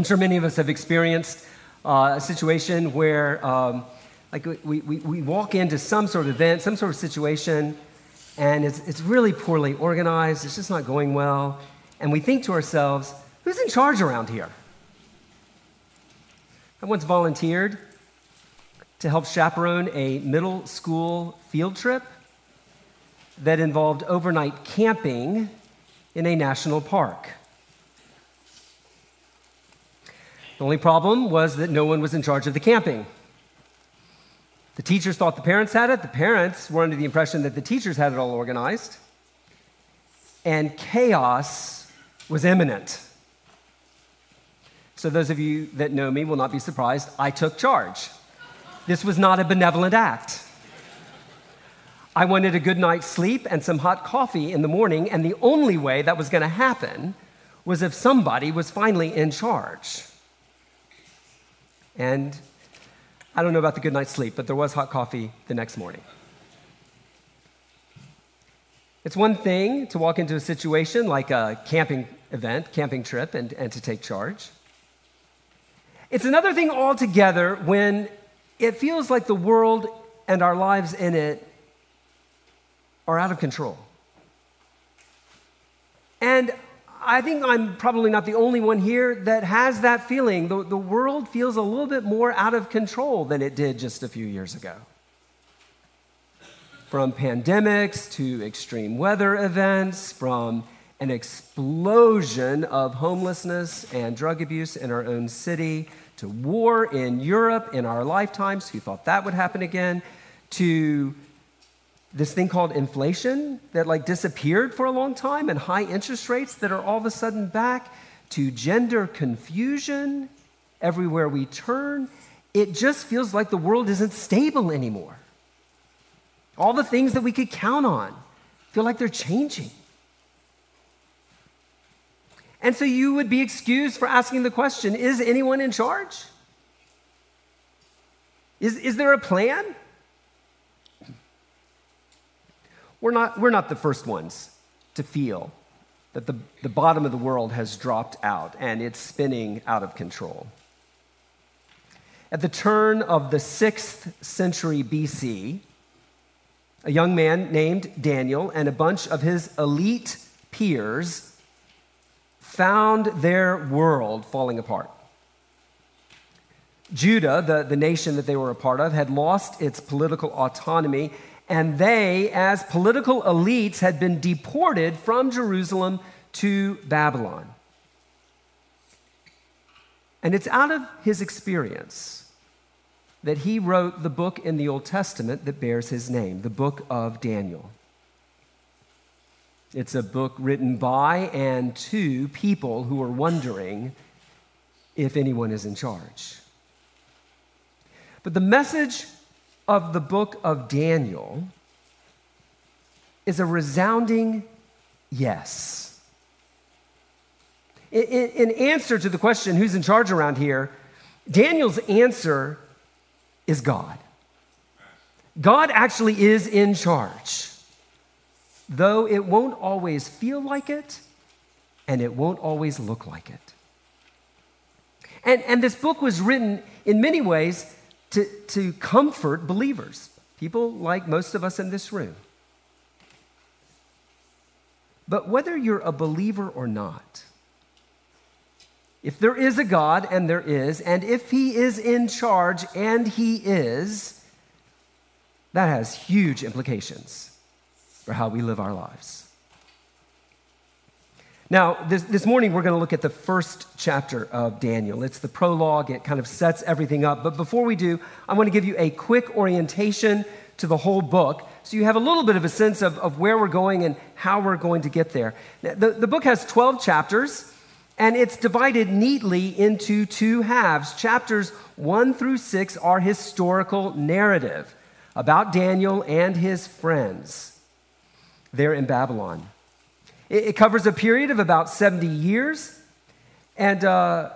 I'm sure many of us have experienced uh, a situation where, um, like, we, we, we walk into some sort of event, some sort of situation, and it's, it's really poorly organized, it's just not going well, and we think to ourselves, who's in charge around here? I once volunteered to help chaperone a middle school field trip that involved overnight camping in a national park. The only problem was that no one was in charge of the camping. The teachers thought the parents had it. The parents were under the impression that the teachers had it all organized. And chaos was imminent. So, those of you that know me will not be surprised. I took charge. This was not a benevolent act. I wanted a good night's sleep and some hot coffee in the morning, and the only way that was going to happen was if somebody was finally in charge. And I don't know about the good night's sleep, but there was hot coffee the next morning. It's one thing to walk into a situation like a camping event, camping trip, and, and to take charge. It's another thing altogether when it feels like the world and our lives in it are out of control. And I think I'm probably not the only one here that has that feeling. The, the world feels a little bit more out of control than it did just a few years ago. From pandemics to extreme weather events, from an explosion of homelessness and drug abuse in our own city, to war in Europe in our lifetimes, who thought that would happen again, to this thing called inflation that like disappeared for a long time and high interest rates that are all of a sudden back to gender confusion everywhere we turn. It just feels like the world isn't stable anymore. All the things that we could count on feel like they're changing. And so you would be excused for asking the question is anyone in charge? Is, is there a plan we're not, we're not the first ones to feel that the, the bottom of the world has dropped out and it's spinning out of control. At the turn of the 6th century BC, a young man named Daniel and a bunch of his elite peers found their world falling apart. Judah, the, the nation that they were a part of, had lost its political autonomy and they, as political elites, had been deported from Jerusalem to Babylon. And it's out of his experience that he wrote the book in the Old Testament that bears his name, the book of Daniel. It's a book written by and to people who are wondering if anyone is in charge. But the message of the book of Daniel is a resounding yes. In, answer to the question, who's in charge around here, Daniel's answer is God. God actually is in charge, though it won't always feel like it and it won't always look like it. And, and this book was written in many ways to, to comfort believers, people like most of us in this room. But whether you're a believer or not, if there is a God, and there is, and if He is in charge, and He is, that has huge implications for how we live our lives. Now, this, this morning we're going to look at the first chapter of Daniel. It's the prologue, it kind of sets everything up. But before we do, I want to give you a quick orientation to the whole book so you have a little bit of a sense of, of where we're going and how we're going to get there. The, the book has 12 chapters, and it's divided neatly into two halves. Chapters 1 through 6 are historical narrative about Daniel and his friends there in Babylon. It, it covers a period of about 70 years. And uh,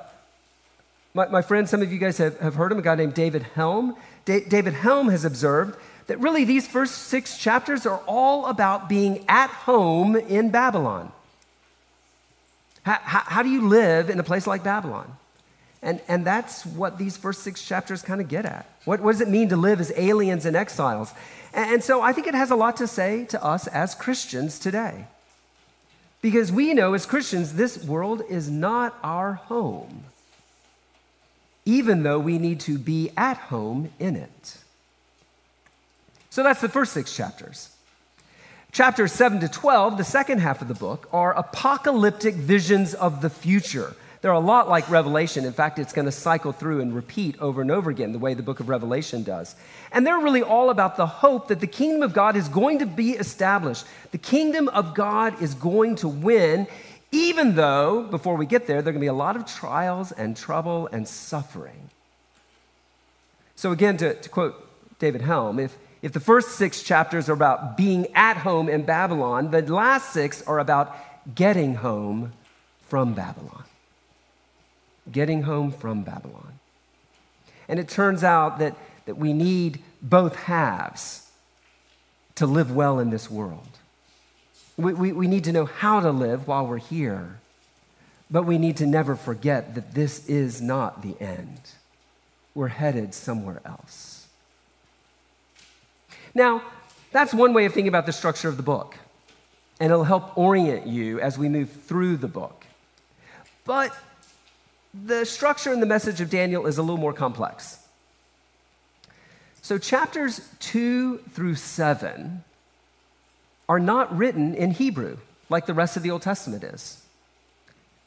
my, my friend, some of you guys have, have heard him, a guy named David Helm. Da- David Helm has observed that really these first six chapters are all about being at home in Babylon. How, how, how, do you live in a place like Babylon? And, and that's what these first six chapters kind of get at. What, what does it mean to live as aliens and exiles? And, and so I think it has a lot to say to us as Christians today. Because we know as Christians, this world is not our home, even though we need to be at home in it. So that's the first six chapters. Chapters 7 to 12, the second half of the book, are apocalyptic visions of the future. They're a lot like Revelation. In fact, it's going to cycle through and repeat over and over again, the way the book of Revelation does. And they're really all about the hope that the kingdom of God is going to be established. The kingdom of God is going to win, even though, before we get there, there are going to be a lot of trials and trouble and suffering. So, again, to, to quote David Helm, if, if the first six chapters are about being at home in Babylon, the last six are about getting home from Babylon getting home from Babylon. And it turns out that, that we need both halves to live well in this world. We, we, we need to know how to live while we're here, but we need to never forget that this is not the end. We're headed somewhere else. Now, that's one way of thinking about the structure of the book, and it'll help orient you as we move through the book. But the structure and the message of Daniel is a little more complex. So, chapters 2 through 7 are not written in Hebrew like the rest of the Old Testament is.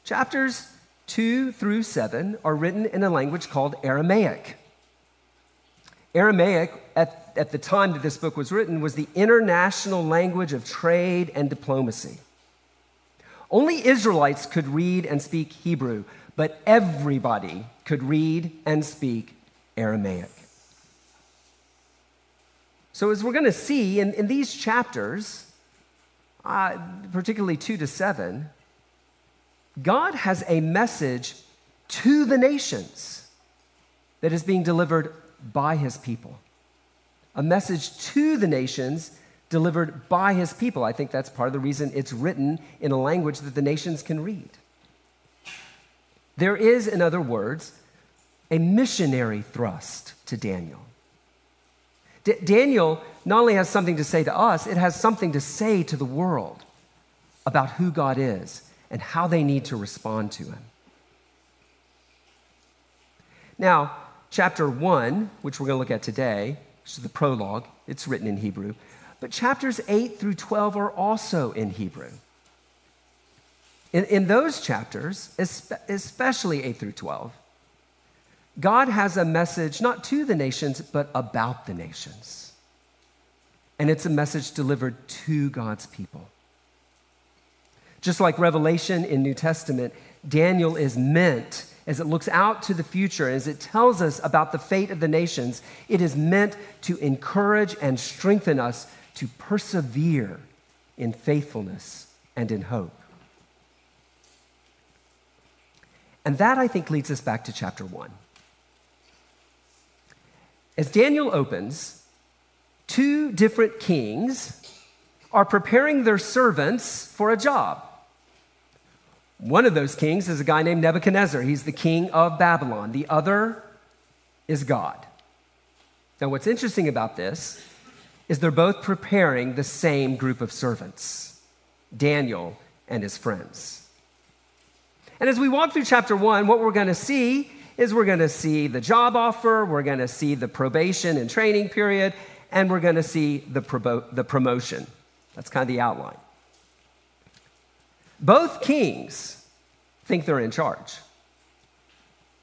Chapters 2 through 7 are written in a language called Aramaic. Aramaic, at, at the time that this book was written, was the international language of trade and diplomacy. Only Israelites could read and speak Hebrew, but everybody could read and speak Aramaic. So, as we're going to see in, in these chapters, uh, particularly 2 to 7, God has a message to the nations that is being delivered by his people. A message to the nations delivered by his people. I think that's part of the reason it's written in a language that the nations can read. There is, in other words, a missionary thrust to Daniel. D- Daniel not only has something to say to us, it has something to say to the world about who God is and how they need to respond to him. Now, chapter 1, which we're going to look at today, which is the prologue, it's written in Hebrew, but chapters 8 through 12 are also in Hebrew. In, in those chapters, especially 8 through 12, God has a message not to the nations, but about the nations. And it's a message delivered to God's people. Just like Revelation in New Testament, Daniel is meant as it looks out to the future, as it tells us about the fate of the nations, it is meant to encourage and strengthen us to persevere in faithfulness and in hope. And that, I think, leads us back to chapter one. As Daniel opens, two different kings are preparing their servants for a job. One of those kings is a guy named Nebuchadnezzar. He's the king of Babylon. The other is God. Now, what's interesting about this is they're both preparing the same group of servants Daniel and his friends. And as we walk through chapter one, what we're going to see is we're going to see the job offer, we're going to see the probation and training period, and we're going to see the, the promotion. That's kind of the outline. Both kings think they're in charge.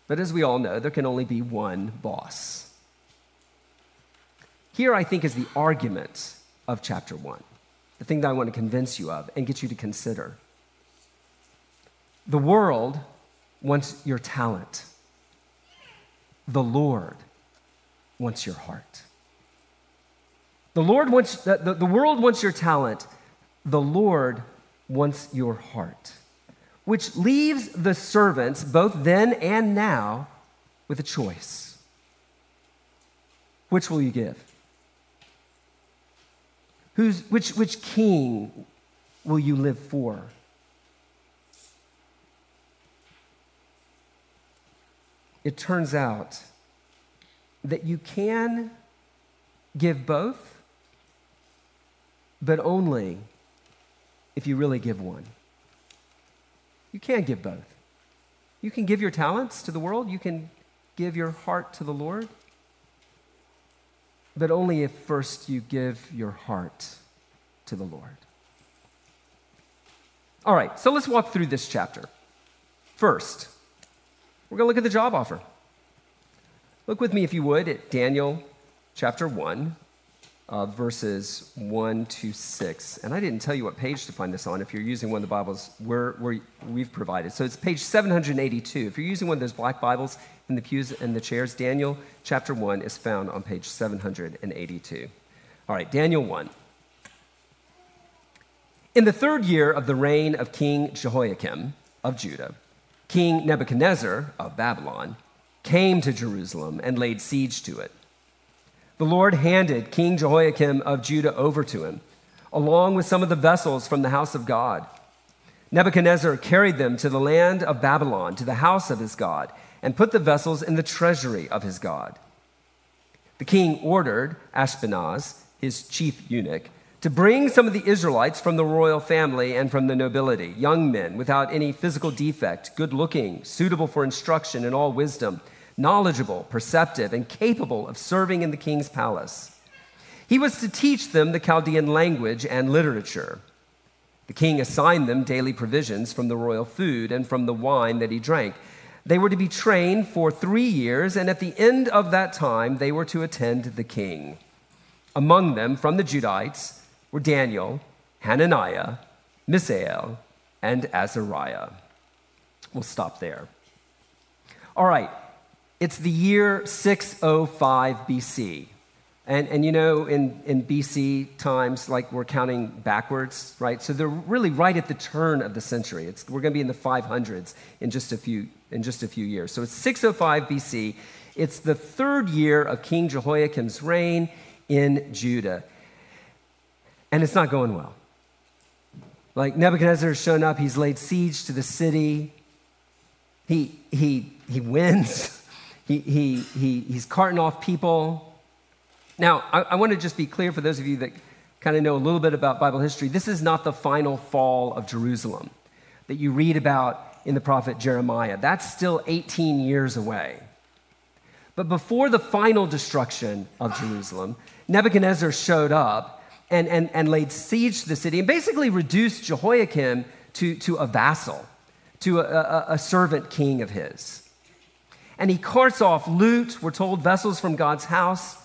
But as we all know, there can only be one boss. Here, I think, is the argument of chapter one, the thing that I want to convince you of and get you to consider. The world wants your talent. The Lord wants your heart. The Lord wants the, the, the world wants your talent. The Lord wants your heart. Which leaves the servants, both then and now, with a choice. Which will you give? Who's, which, which king will you live for? It turns out that you can give both, but only if you really give one. You can give both. You can give your talents to the world, you can give your heart to the Lord, but only if first you give your heart to the Lord. All right, so let's walk through this chapter. First, we're going to look at the job offer. Look with me, if you would, at Daniel chapter 1, uh, verses 1 to 6. And I didn't tell you what page to find this on if you're using one of the Bibles we're, we're, we've provided. So it's page 782. If you're using one of those black Bibles in the pews and the chairs, Daniel chapter 1 is found on page 782. All right, Daniel 1. In the third year of the reign of King Jehoiakim of Judah, King Nebuchadnezzar of Babylon came to Jerusalem and laid siege to it. The Lord handed King Jehoiakim of Judah over to him, along with some of the vessels from the house of God. Nebuchadnezzar carried them to the land of Babylon, to the house of his God, and put the vessels in the treasury of his God. The king ordered Ashpenaz, his chief eunuch, to bring some of the Israelites from the royal family and from the nobility, young men without any physical defect, good looking, suitable for instruction in all wisdom, knowledgeable, perceptive, and capable of serving in the king's palace. He was to teach them the Chaldean language and literature. The king assigned them daily provisions from the royal food and from the wine that he drank. They were to be trained for three years, and at the end of that time, they were to attend the king. Among them, from the Judahites, were Daniel, Hananiah, Mishael, and Azariah. We'll stop there. All right, it's the year 605 BC. And, and you know, in, in BC times, like we're counting backwards, right? So they're really right at the turn of the century. It's, we're going to be in the 500s in just, a few, in just a few years. So it's 605 BC. It's the third year of King Jehoiakim's reign in Judah and it's not going well. Like Nebuchadnezzar has shown up, he's laid siege to the city. He, he, he wins. He, he, he, he's carting off people. Now, I, I want to just be clear for those of you that kind of know a little bit about Bible history. This is not the final fall of Jerusalem that you read about in the prophet Jeremiah. That's still 18 years away. But before the final destruction of Jerusalem, Nebuchadnezzar showed up and, and, and laid siege to the city and basically reduced Jehoiakim to, to a vassal, to a, a, a servant king of his. And he carts off loot, we're told, vessels from God's house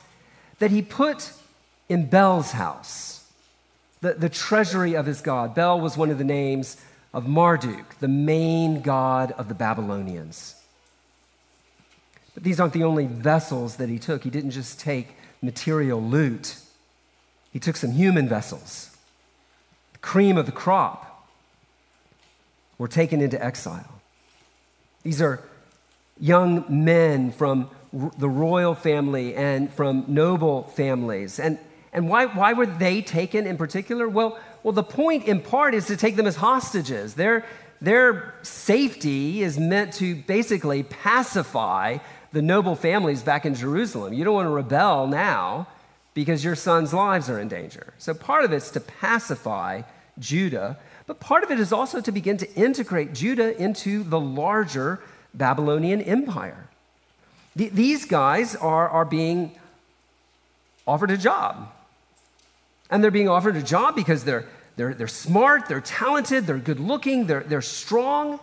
that he put in Bel's house, the, the treasury of his God. Bel was one of the names of Marduk, the main god of the Babylonians. But these aren't the only vessels that he took. He didn't just take material loot. He took some human vessels, the cream of the crop, were taken into exile. These are young men from the royal family and from noble families. And, and why, why were they taken in particular? Well, well, the point in part is to take them as hostages. Their, their safety is meant to basically pacify the noble families back in Jerusalem. You don't want to rebel now because your sons' lives are in danger. So part of it's to pacify Judah, but part of it is also to begin to integrate Judah into the larger Babylonian empire. These guys are, are being offered a job. And they're being offered a job because they're, they're, they're smart, they're talented, they're good looking, they're, they're strong.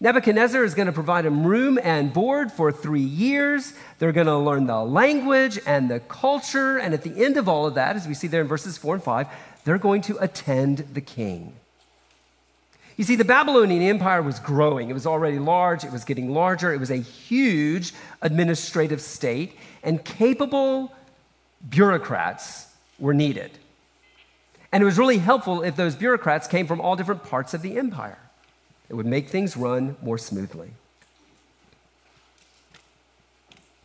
Nebuchadnezzar is going to provide them room and board for three years. They're going to learn the language and the culture. And at the end of all of that, as we see there in verses four and five, they're going to attend the king. You see, the Babylonian Empire was growing. It was already large, it was getting larger. It was a huge administrative state, and capable bureaucrats were needed. And it was really helpful if those bureaucrats came from all different parts of the empire. It would make things run more smoothly.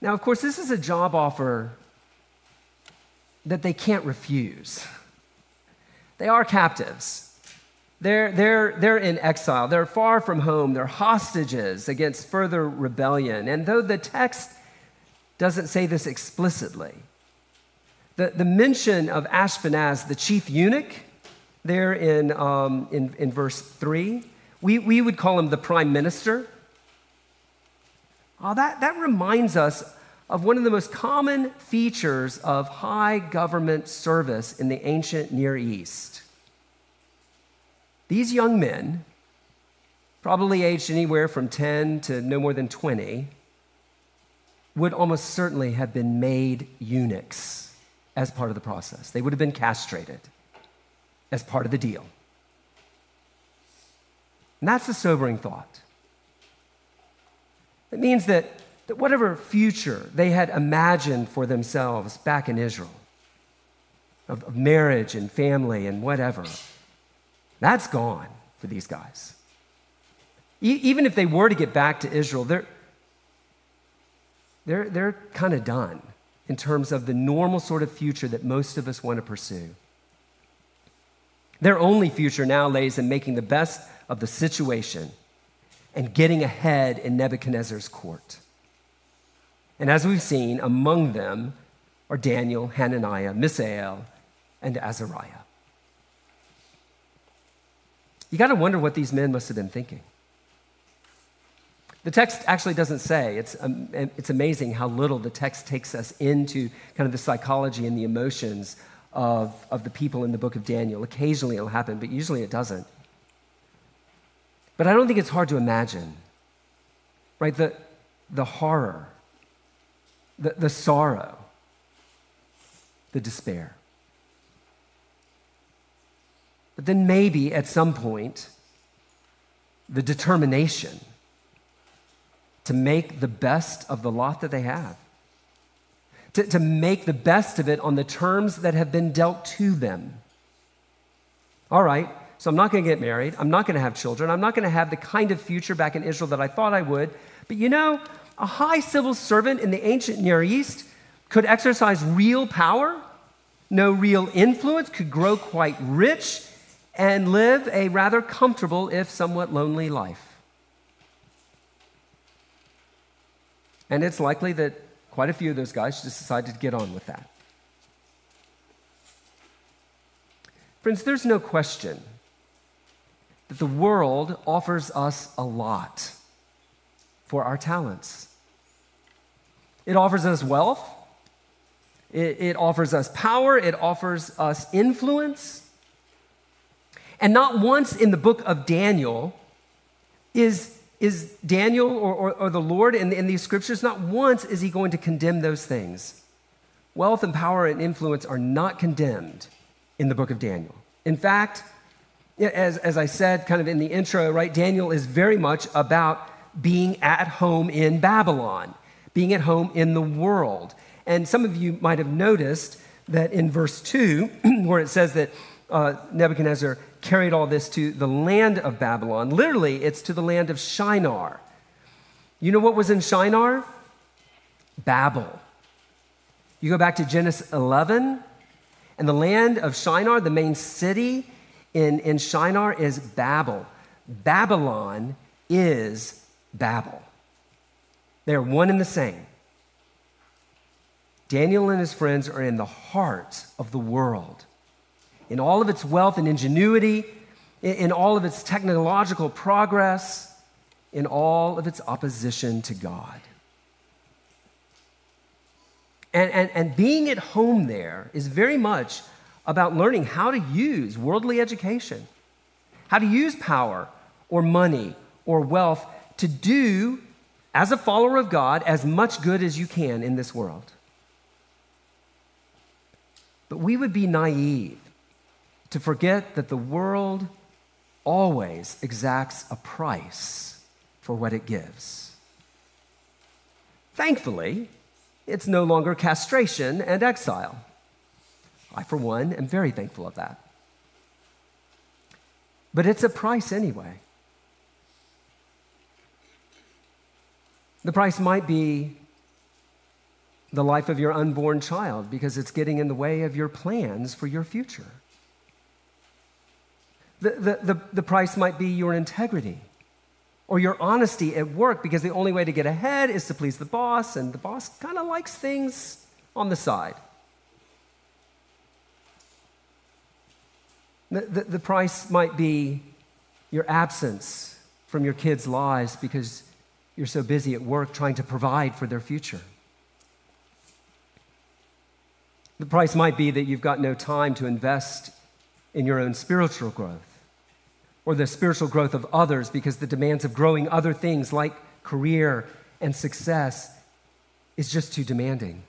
Now, of course, this is a job offer that they can't refuse. They are captives. They're, they're, they're in exile. They're far from home. They're hostages against further rebellion. And though the text doesn't say this explicitly, the, the mention of Ashpenaz, the chief eunuch, there in, um, in, in verse 3, we, we would call him the prime minister. Oh, that, that reminds us of one of the most common features of high government service in the ancient Near East. These young men, probably aged anywhere from 10 to no more than 20, would almost certainly have been made eunuchs as part of the process. They would have been castrated as part of the deal. And that's a sobering thought. It means that, that whatever future they had imagined for themselves back in Israel, of, of marriage and family and whatever, that's gone for these guys. E- even if they were to get back to Israel, they're, they're, they're kind of done in terms of the normal sort of future that most of us want to pursue. Their only future now lays in making the best of the situation and getting ahead in Nebuchadnezzar's court. And as we've seen, among them are Daniel, Hananiah, Mishael, and Azariah. You got to wonder what these men must have been thinking. The text actually doesn't say. It's, um, it's amazing how little the text takes us into kind of the psychology and the emotions of, of the people in the book of Daniel. Occasionally it'll happen, but usually it doesn't. But I don't think it's hard to imagine, right? The, the horror, the, the sorrow, the despair. But then maybe at some point, the determination to make the best of the lot that they have, to, to make the best of it on the terms that have been dealt to them. All right, so I'm not going to get married. I'm not going to have children. I'm not going to have the kind of future back in Israel that I thought I would. But you know, a high civil servant in the ancient Near East could exercise real power, no real influence, could grow quite rich, and live a rather comfortable, if somewhat lonely, life. And it's likely that quite a few of those guys just decided to get on with that. Friends, there's no question that the world offers us a lot for our talents. It offers us wealth, it, it offers us power, it offers us influence. And not once in the book of Daniel is, is Daniel or, or, or the Lord in, in these scriptures, not once is he going to condemn those things. Wealth and power and influence are not condemned in the book of Daniel. In fact, as, as I said kind of in the intro, right, Daniel is very much about being at home in Babylon, being at home in the world. And some of you might have noticed that in verse 2, where it says that uh, Nebuchadnezzar carried all this to the land of Babylon. Literally, it's to the land of Shinar. You know what was in Shinar? Babel. You go back to Genesis 11, and the land of Shinar, the main city in, in Shinar, is Babel. Babylon is Babel. They are one and the same. Daniel and his friends are in the heart of the world in all of its wealth and ingenuity, in all of its technological progress, in all of its opposition to God. And, and, and being at home there is very much about learning how to use worldly education, how to use power or money or wealth to do, as a follower of God, as much good as you can in this world. But we would be naive to forget that the world always exacts a price for what it gives. Thankfully, it's no longer castration and exile. I, for one, am very thankful of that. But it's a price anyway. The price might be the life of your unborn child because it's getting in the way of your plans for your future. The, the, the, the price might be your integrity or your honesty at work because the only way to get ahead is to please the boss, and the boss kind of likes things on the side. The, the, the, price might be your absence from your kids' lives because you're so busy at work trying to provide for their future. The price might be that you've got no time to invest in your own spiritual growth or the spiritual growth of others because the demands of growing other things like career and success is just too demanding.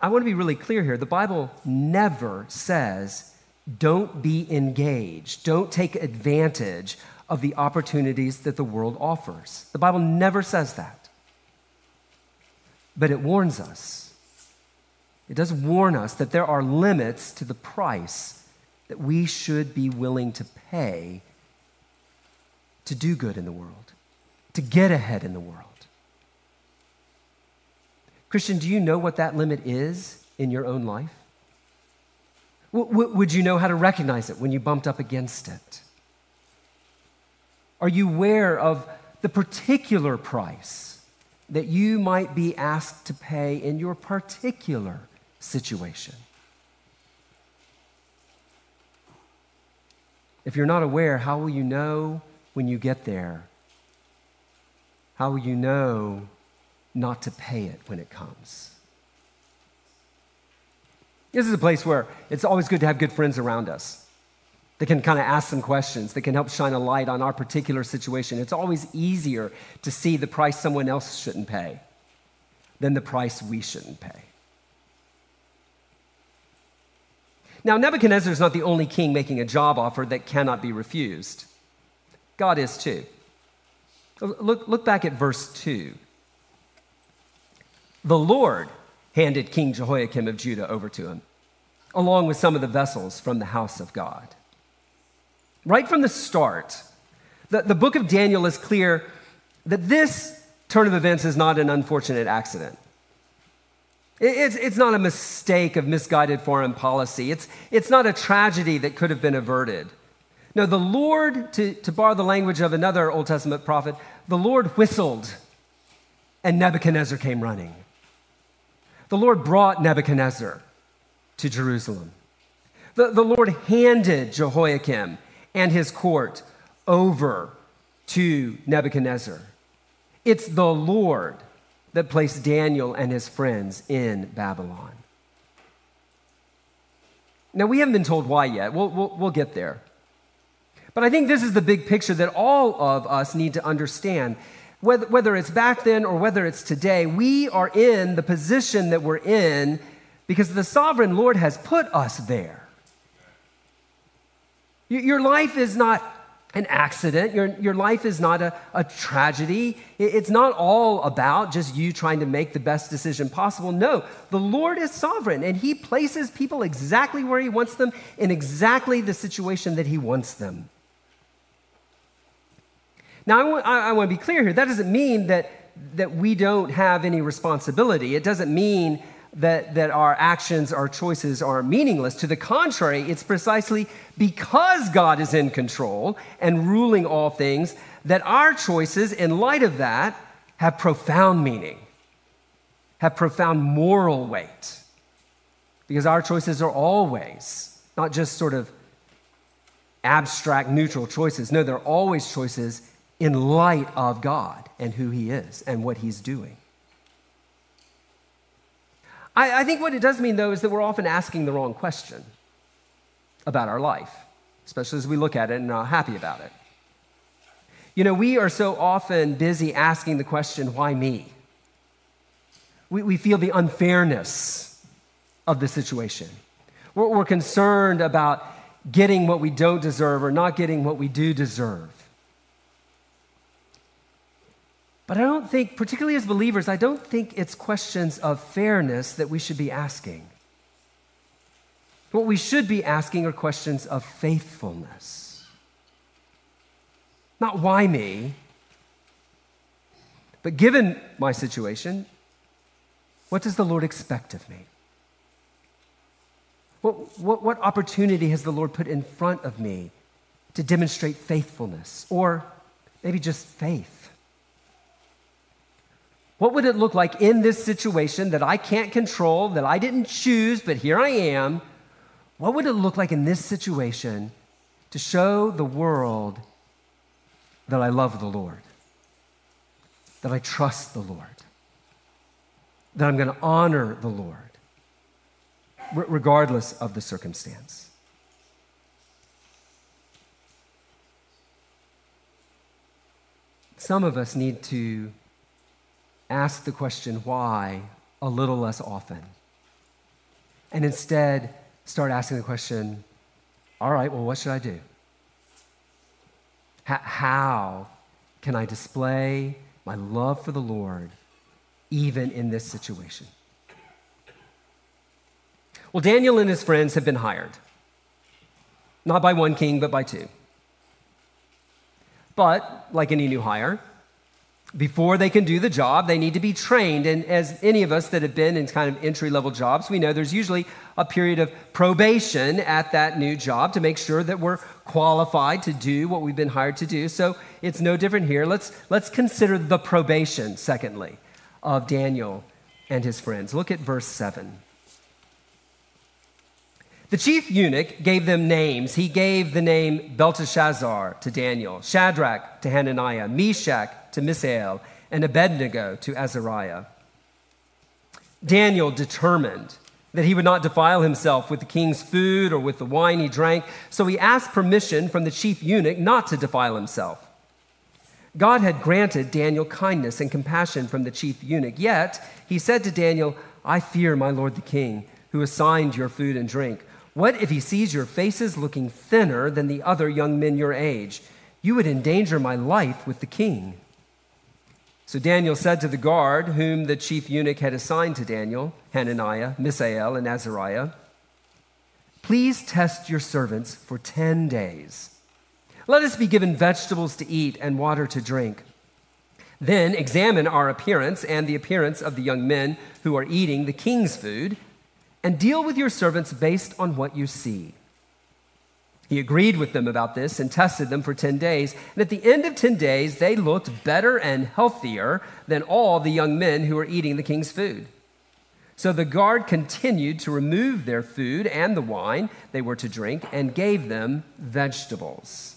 I want to be really clear here. The Bible never says, don't be engaged, don't take advantage of the opportunities that the world offers. The Bible never says that. But it warns us. It does warn us that there are limits to the price that we should be willing to pay to do good in the world, to get ahead in the world. Christian, do you know what that limit is in your own life? W- would you know how to recognize it when you bumped up against it? Are you aware of the particular price that you might be asked to pay in your particular situation? If you're not aware, how will you know when you get there? How will you know not to pay it when it comes. This is a place where it's always good to have good friends around us that can kind of ask some questions, that can help shine a light on our particular situation. It's always easier to see the price someone else shouldn't pay than the price we shouldn't pay. Now, Nebuchadnezzar is not the only king making a job offer that cannot be refused. God is too. Look, look back at verse 2. The Lord handed King Jehoiakim of Judah over to him, along with some of the vessels from the house of God. Right from the start, the, the book of Daniel is clear that this turn of events is not an unfortunate accident. It's, it's not a mistake of misguided foreign policy. It's, it's not a tragedy that could have been averted. No, the Lord, to, to borrow the language of another Old Testament prophet, the Lord whistled and Nebuchadnezzar came running the Lord brought Nebuchadnezzar to Jerusalem. The, the Lord handed Jehoiakim and his court over to Nebuchadnezzar. It's the Lord that placed Daniel and his friends in Babylon. Now, we haven't been told why yet. We'll, we'll, we'll, get there. But I think this is the big picture that all of us need to understand whether, whether it's back then or whether it's today, we are in the position that we're in because the sovereign Lord has put us there. Your life is not an accident. Your, your life is not a, a tragedy. It's not all about just you trying to make the best decision possible. No, the Lord is sovereign and He places people exactly where He wants them in exactly the situation that He wants them. Now, I want, to be clear here. That doesn't mean that, that we don't have any responsibility. It doesn't mean that, that our actions, our choices are meaningless. To the contrary, it's precisely because God is in control and ruling all things that our choices, in light of that, have profound meaning, have profound moral weight. Because our choices are always not just sort of abstract, neutral choices. No, they're always choices in light of God and who He is and what He's doing. I, I, think what it does mean, though, is that we're often asking the wrong question about our life, especially as we look at it and are not happy about it. You know, we are so often busy asking the question, why me? We, we feel the unfairness of the situation. We're, we're concerned about getting what we don't deserve or not getting what we do deserve. But I don't think, particularly as believers, I don't think it's questions of fairness that we should be asking. What we should be asking are questions of faithfulness. Not why me, but given my situation, what does the Lord expect of me? What, what, what opportunity has the Lord put in front of me to demonstrate faithfulness or maybe just faith? What would it look like in this situation that I can't control, that I didn't choose, but here I am? What would it look like in this situation to show the world that I love the Lord, that I trust the Lord, that I'm going to honor the Lord, regardless of the circumstance? Some of us need to ask the question why a little less often. And instead, start asking the question all right, well, what should I do? How can I display my love for the Lord even in this situation? Well, Daniel and his friends have been hired, not by one king, but by two. But, like any new hire, before they can do the job, they need to be trained. And as any of us that have been in kind of entry level jobs, we know there's usually a period of probation at that new job to make sure that we're qualified to do what we've been hired to do. So it's no different here. Let's, let's consider the probation, secondly, of Daniel and his friends. Look at verse 7. The chief eunuch gave them names. He gave the name Belteshazzar to Daniel, Shadrach to Hananiah, Meshach to Mishael, and Abednego to Azariah. Daniel determined that he would not defile himself with the king's food or with the wine he drank, so he asked permission from the chief eunuch not to defile himself. God had granted Daniel kindness and compassion from the chief eunuch, yet he said to Daniel, I fear my lord the king, who assigned your food and drink. What if he sees your faces looking thinner than the other young men your age? You would endanger my life with the king. So Daniel said to the guard, whom the chief eunuch had assigned to Daniel, Hananiah, Mishael, and Azariah, Please test your servants for 10 days. Let us be given vegetables to eat and water to drink. Then examine our appearance and the appearance of the young men who are eating the king's food, and deal with your servants based on what you see. He agreed with them about this and tested them for 10 days. And at the end of 10 days, they looked better and healthier than all the young men who were eating the king's food. So the guard continued to remove their food and the wine they were to drink and gave them vegetables.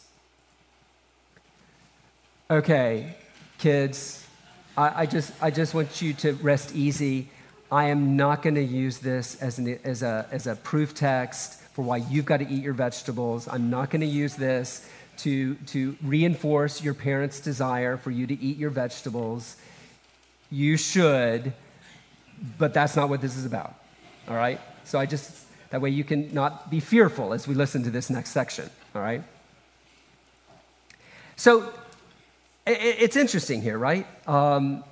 Okay, kids, I, I just, I just want you to rest easy. I am not going to use this as, an, as, a, as a proof text for why you've got to eat your vegetables. I'm not going to use this to, to reinforce your parents' desire for you to eat your vegetables. You should, but that's not what this is about. All right? So I just, that way you can not be fearful as we listen to this next section. All right? So it's interesting here, right? Um,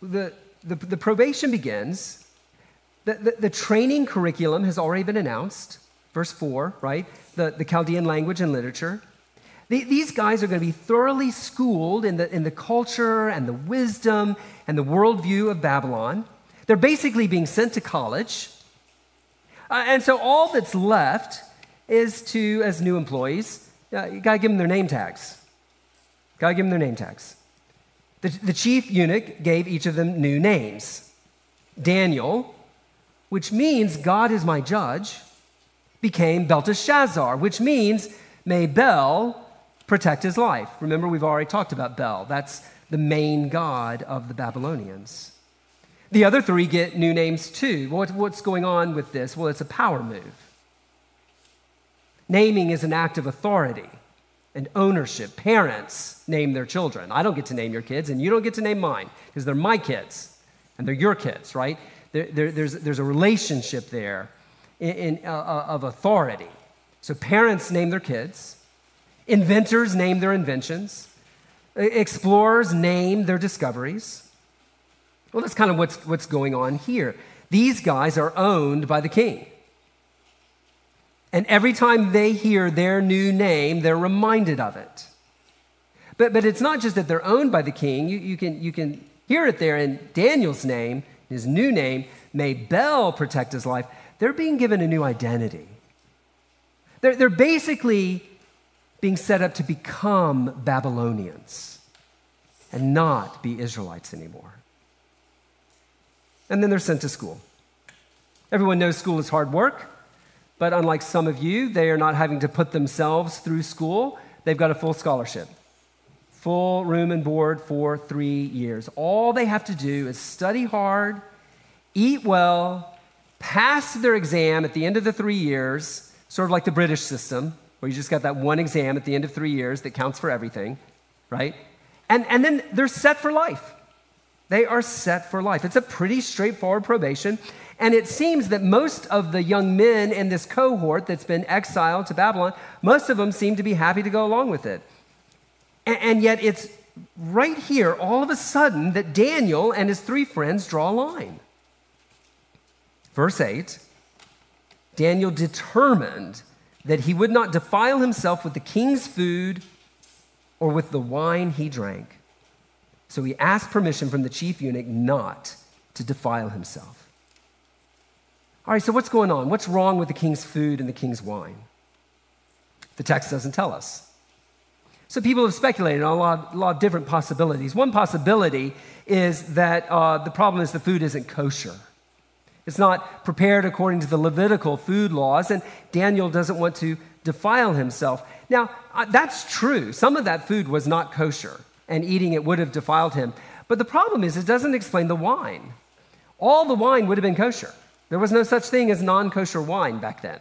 the, the, the probation begins the, the, the, training curriculum has already been announced, verse 4, right? The, the Chaldean language and literature. The, these guys are going to be thoroughly schooled in the, in the culture and the wisdom and the worldview of Babylon. They're basically being sent to college. Uh, and so all that's left is to, as new employees, uh, you got to give them their name tags. Got to give them their name tags. The, the chief eunuch gave each of them new names. Daniel, which means God is my judge, became Belteshazzar, which means may Bel protect his life. Remember, we've already talked about Bel. That's the main god of the Babylonians. The other three get new names too. what's going on with this? Well, it's a power move. Naming is an act of authority and ownership. Parents name their children. I don't get to name your kids, and you don't get to name mine because they're my kids and they're your kids, right? there, there, there's, there's a relationship there in, in uh, uh, of authority. So parents name their kids, inventors name their inventions, explorers name their discoveries. Well, that's kind of what's, what's going on here. These guys are owned by the king. And every time they hear their new name, they're reminded of it. But, but it's not just that they're owned by the king. You, you, can, you can hear it there in Daniel's name his new name, may Bel protect his life. they're being given a new identity. They're, they're basically being set up to become Babylonians and not be Israelites anymore. And then they're sent to school. Everyone knows school is hard work, but unlike some of you, they are not having to put themselves through school. They've got a full scholarship, full room and board for three years. All they have to do is study hard, eat well, pass their exam at the end of the three years, sort of like the British system, where you just got that one exam at the end of three years that counts for everything, right? And, and then they're set for life. They are set for life. It's a pretty straightforward probation. And it seems that most of the young men in this cohort that's been exiled to Babylon, most of them seem to be happy to go along with it. And, and yet it's right here, all of a sudden, that Daniel and his three friends draw a line. Verse 8 Daniel determined that he would not defile himself with the king's food or with the wine he drank. So he asked permission from the chief eunuch not to defile himself. All right, so what's going on? What's wrong with the king's food and the king's wine? The text doesn't tell us. So people have speculated on a lot, a lot of different possibilities. One possibility is that uh, the problem is the food isn't kosher. It's not prepared according to the Levitical food laws, and Daniel doesn't want to defile himself. Now, uh, that's true. Some of that food was not kosher, and eating it would have defiled him. But the problem is, it doesn't explain the wine. All the wine would have been kosher. There was no such thing as non kosher wine back then,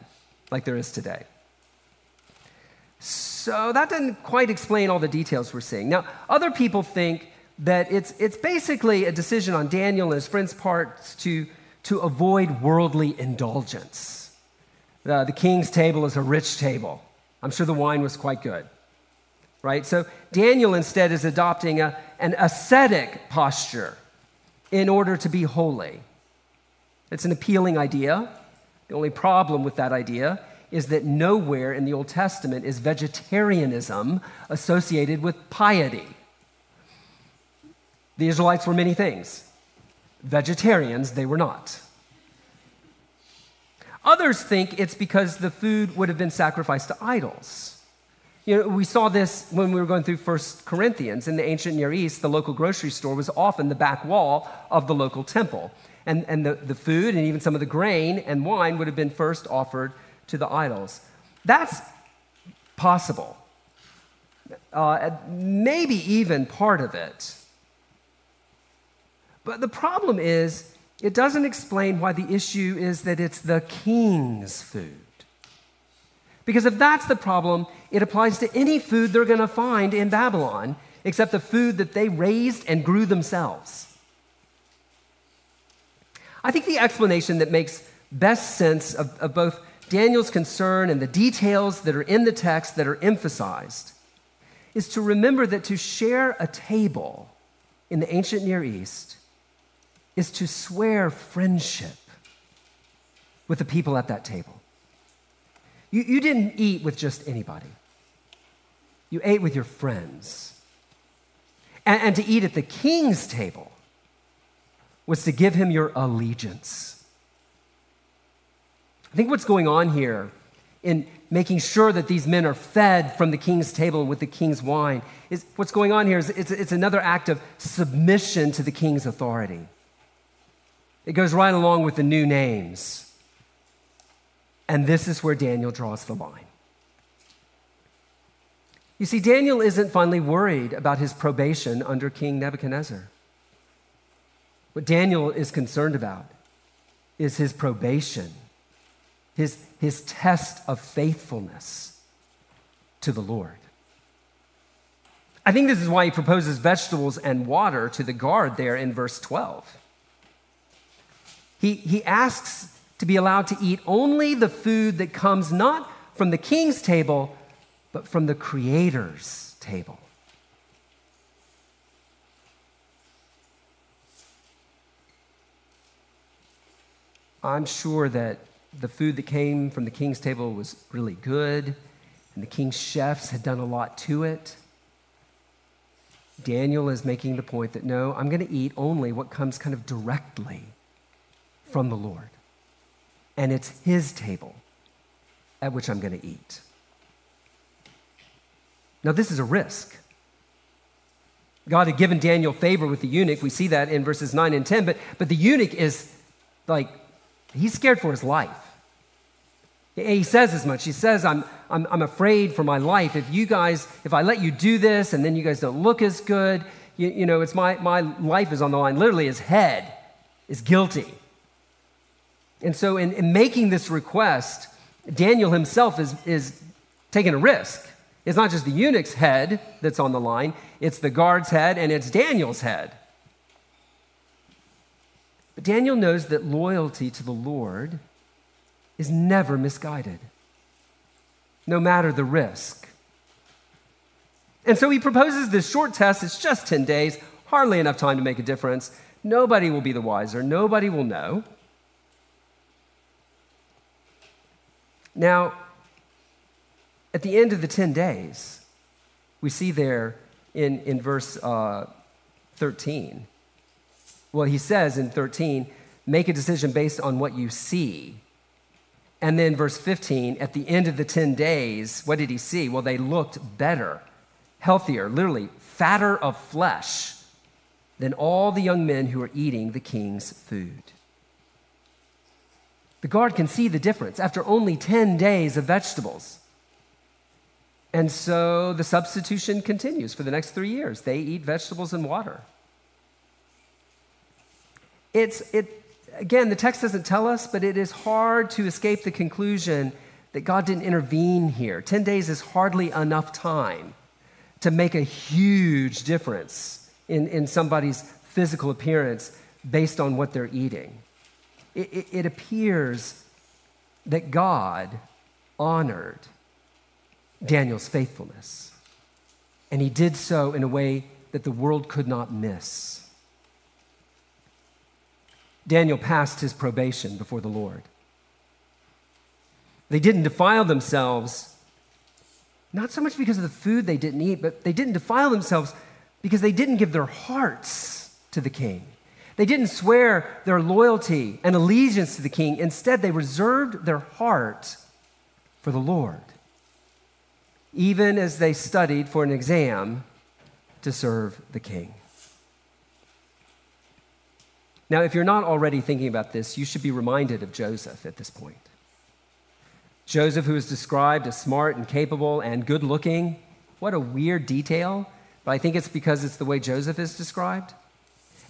like there is today. So that doesn't quite explain all the details we're seeing. Now, other people think that it's, it's basically a decision on Daniel and his friends' parts to, to avoid worldly indulgence. The king's table is a rich table. I'm sure the wine was quite good, right? So Daniel instead is adopting a, an ascetic posture in order to be holy. It's an appealing idea. The only problem with that idea is that nowhere in the Old Testament is vegetarianism associated with piety. The Israelites were many things. Vegetarians, they were not. Others think it's because the food would have been sacrificed to idols. You know, we saw this when we were going through 1 Corinthians. In the ancient Near East, the local grocery store was often the back wall of the local temple and, and the, the food and even some of the grain and wine would have been first offered to the idols. That's possible. Uh, maybe even part of it. But the problem is, it doesn't explain why the issue is that it's the king's food. Because if that's the problem, it applies to any food they're going to find in Babylon, except the food that they raised and grew themselves. I think the explanation that makes best sense of, of both Daniel's concern and the details that are in the text that are emphasized is to remember that to share a table in the ancient Near East is to swear friendship with the people at that table. You, you didn't eat with just anybody, you ate with your friends. And, and to eat at the king's table was to give him your allegiance. I think what's going on here in making sure that these men are fed from the king's table with the king's wine is what's going on here is it's, it's another act of submission to the king's authority. It goes right along with the new names. And this is where Daniel draws the line. You see, Daniel isn't finally worried about his probation under King Nebuchadnezzar. What Daniel is concerned about is his probation, his, his test of faithfulness to the Lord. I think this is why he proposes vegetables and water to the guard there in verse 12. He, he asks to be allowed to eat only the food that comes not from the king's table, but from the Creator's table. I'm sure that the food that came from the king's table was really good, and the king's chefs had done a lot to it. Daniel is making the point that no, I'm going to eat only what comes kind of directly from the Lord. and it's his table at which I'm going to eat. Now, this is a risk. God had given Daniel favor with the eunuch. We see that in verses 9 and 10. But, but the eunuch is like, he's scared for his life. He says as much. He says, I'm, I'm, I'm afraid for my life. If you guys, if I let you do this and then you guys don't look as good, you, you know, it's my, my life is on the line. Literally, his head is guilty. And so, in, in making this request, Daniel himself is, is taking a risk. It's not just the eunuch's head that's on the line, it's the guard's head and it's Daniel's head. But Daniel knows that loyalty to the Lord is never misguided, no matter the risk. And so he proposes this short test. It's just 10 days, hardly enough time to make a difference. Nobody will be the wiser, nobody will know. Now, at the end of the 10 days, we see there in, in verse uh, 13, well, he says in 13, make a decision based on what you see. And then verse 15, at the end of the 10 days, what did he see? Well, they looked better, healthier, literally fatter of flesh than all the young men who were eating the king's food. The guard can see the difference after only 10 days of vegetables. And so the substitution continues for the next three years. They eat vegetables and water. It's, it, again, the text doesn't tell us, but it is hard to escape the conclusion that God didn't intervene here. 10 days is hardly enough time to make a huge difference in, in somebody's physical appearance based on what they're eating it, it, it appears that God honored Daniel's faithfulness. And he did so in a way that the world could not miss. Daniel passed his probation before the Lord. They didn't defile themselves, not so much because of the food they didn't eat, but they didn't defile themselves because they didn't give their hearts to the king. They didn't swear their loyalty and allegiance to the king. Instead, they reserved their heart for the Lord, even as they studied for an exam to serve the king. Now, if you're not already thinking about this, you should be reminded of Joseph at this point. Joseph, who is described as smart and capable and good looking. What a weird detail, but I think it's because it's the way Joseph is described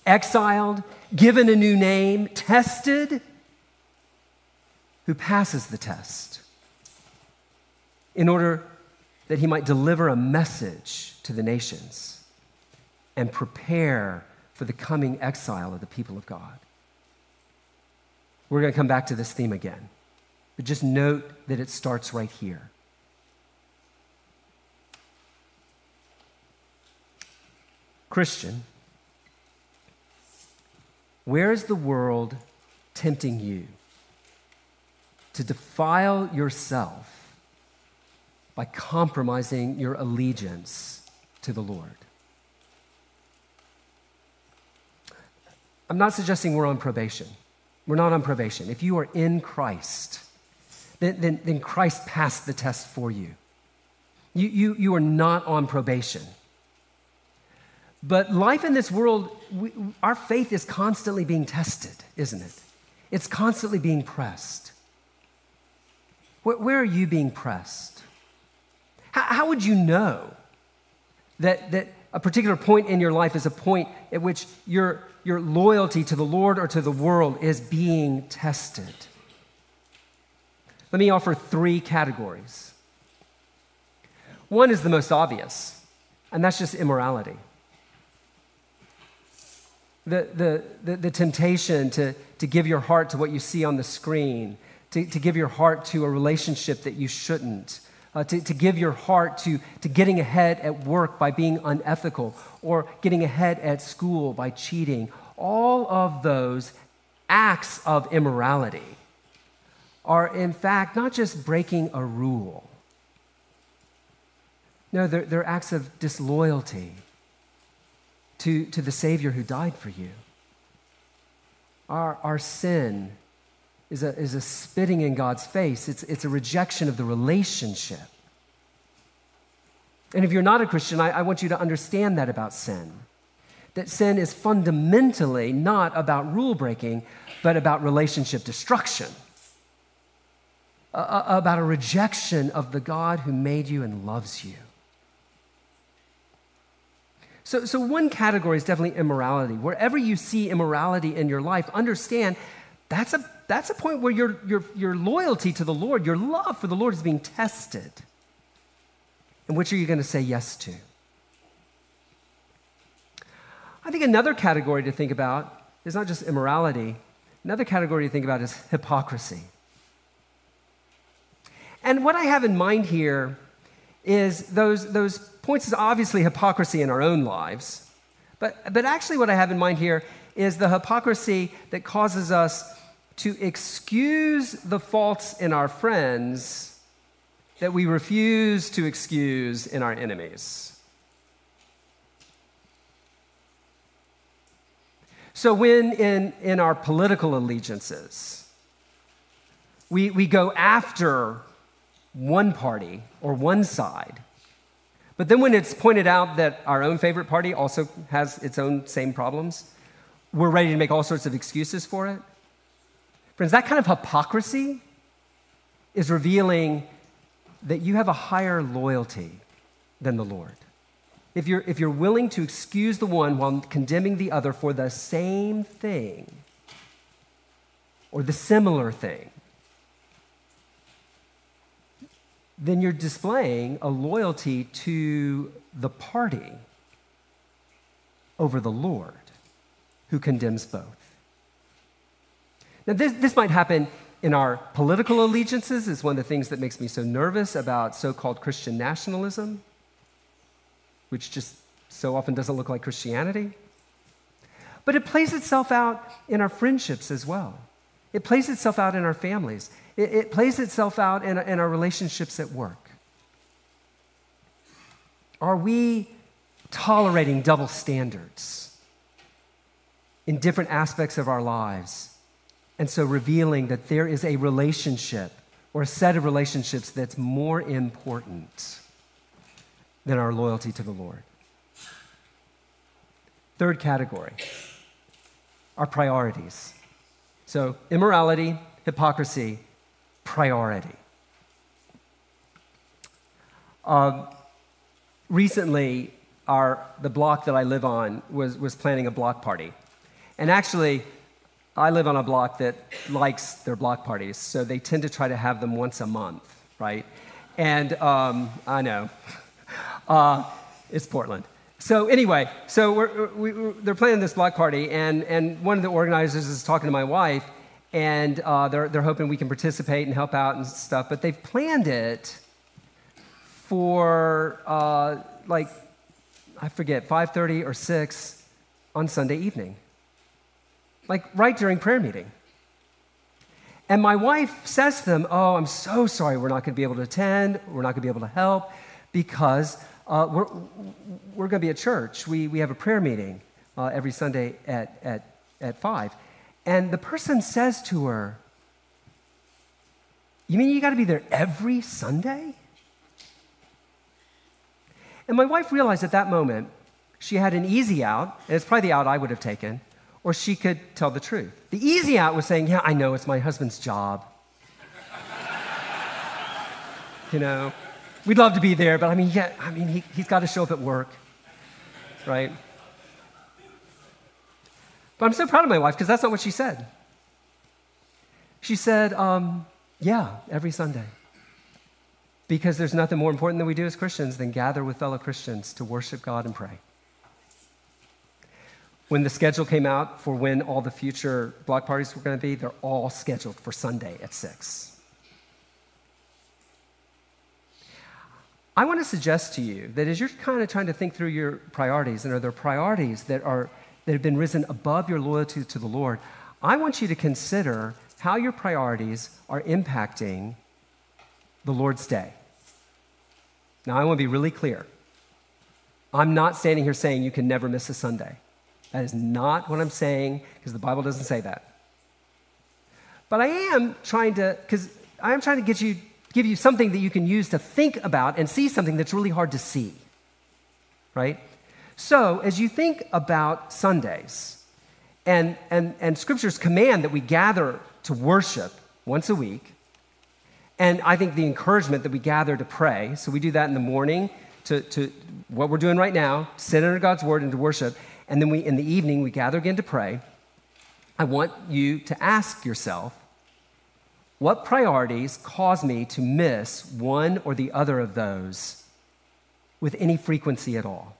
exiled, given a new name, tested, who passes the test in order that he might deliver a message to the nations and prepare for the coming exile of the people of God. We're going to come back to this theme again, but just note that it starts right here. Christian, where is the world tempting you to defile yourself by compromising your allegiance to the Lord? I'm not suggesting we're on probation. We're not on probation. If you are in Christ, then, then, then Christ passed the test for you. You, you. you are not on probation. But life in this world, we, our faith is constantly being tested, isn't it? It's constantly being pressed. Where, where are you being pressed? How, how would you know that, that a particular point in your life is a point at which your, your loyalty to the Lord or to the world is being tested? Let me offer three categories. One is the most obvious, and that's just immorality the, the, the, the, temptation to, to give your heart to what you see on the screen, to, to give your heart to a relationship that you shouldn't, uh, to, to give your heart to, to getting ahead at work by being unethical, or getting ahead at school by cheating. All of those acts of immorality are, in fact, not just breaking a rule. No, they're, they're acts of disloyalty to, to the Savior who died for you. Our, our sin is a, is a spitting in God's face, it's, it's a rejection of the relationship. And if you're not a Christian, I, I want you to understand that about sin. That sin is fundamentally not about rule breaking, but about relationship destruction, about a rejection of the God who made you and loves you. So, so, one category is definitely immorality. Wherever you see immorality in your life, understand that's a, that's a point where your, your, your loyalty to the Lord, your love for the Lord is being tested. And which are you going to say yes to? I think another category to think about is not just immorality, another category to think about is hypocrisy. And what I have in mind here is those, those points is obviously hypocrisy in our own lives. But, but actually, what I have in mind here is the hypocrisy that causes us to excuse the faults in our friends that we refuse to excuse in our enemies. So, when in, in our political allegiances, we, we go after one party or one side, but then when it's pointed out that our own favorite party also has its own same problems, we're ready to make all sorts of excuses for it. Friends, that kind of hypocrisy is revealing that you have a higher loyalty than the Lord. If you're, if you're willing to excuse the one while condemning the other for the same thing or the similar thing, then you're displaying a loyalty to the party over the Lord who condemns both. Now, this, this might happen in our political allegiances, is one of the things that makes me so nervous about so called Christian nationalism, which just so often doesn't look like Christianity. But it plays itself out in our friendships as well. It plays itself out in our families. It, it plays itself out in, in our relationships at work. Are we tolerating double standards in different aspects of our lives? And so revealing that there is a relationship or a set of relationships that's more important than our loyalty to the Lord. Third category our priorities. So, immorality, hypocrisy, priority. Uh, recently, our, the block that I live on was, was planning a block party. And actually, I live on a block that likes their block parties, so they tend to try to have them once a month, right? And um, I know, uh, it's Portland. So anyway, so we're, we, are they're planning this block party, and, and one of the organizers is talking to my wife, and uh, they're, they're hoping we can participate and help out and stuff. But they've planned it for uh, like I forget 5:30 or 6 on Sunday evening like right during prayer meeting. And my wife says to them, Oh, I'm so sorry we're not going to be able to attend, we're not going to be able to help because uh, we're, we're going to be at church. We, we have a prayer meeting uh, every Sunday at, at, at 5. And the person says to her, You mean you got to be there every Sunday? And my wife realized at that moment she had an easy out, and it's probably the out I would have taken or she could tell the truth. The easy out was saying, Yeah, I know, it's my husband's job. you know, we'd love to be there, but I mean, yeah, I mean, he, he's got to show up at work, right? But I'm so proud of my wife because that's not what she said. She said, um, Yeah, every Sunday. Because there's nothing more important than we do as Christians than gather with fellow Christians to worship God and pray. When the schedule came out for when all the future block parties were going to be, they're all scheduled for Sunday at 6. I want to suggest to you that as you're kind of trying to think through your priorities, and are there priorities that, are, that have been risen above your loyalty to the Lord, I want you to consider how your priorities are impacting the Lord's day. Now, I want to be really clear. I'm not standing here saying you can never miss a Sunday. That is not what I'm saying because the Bible doesn't say that. But I am trying to, because I am trying to get you, give you something that you can use to think about and see something that's really hard to see, right? So as you think about Sundays, and, and, and scriptures command that we gather to worship once a week, and I think the encouragement that we gather to pray, so we do that in the morning to, to what we're doing right now, sit under God's word and to worship, and then we in the evening we gather again to pray. I want you to ask yourself, what priorities cause me to miss one or the other of those with any frequency at all?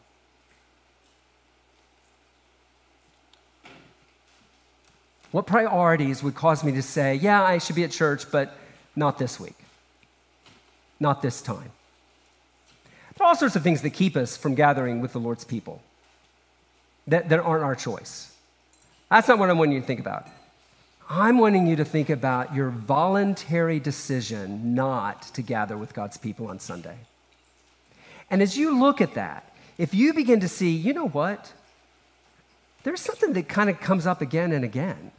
What priorities would cause me to say, yeah, I should be at church, but not this week, not this time? There are all sorts of things that keep us from gathering with the Lord's people that, that aren't our choice. That's not what I'm wanting you to think about. I'm wanting you to think about your voluntary decision not to gather with God's people on Sunday. And as you look at that, if you begin to see, you know what? There's something that kind of comes up again and again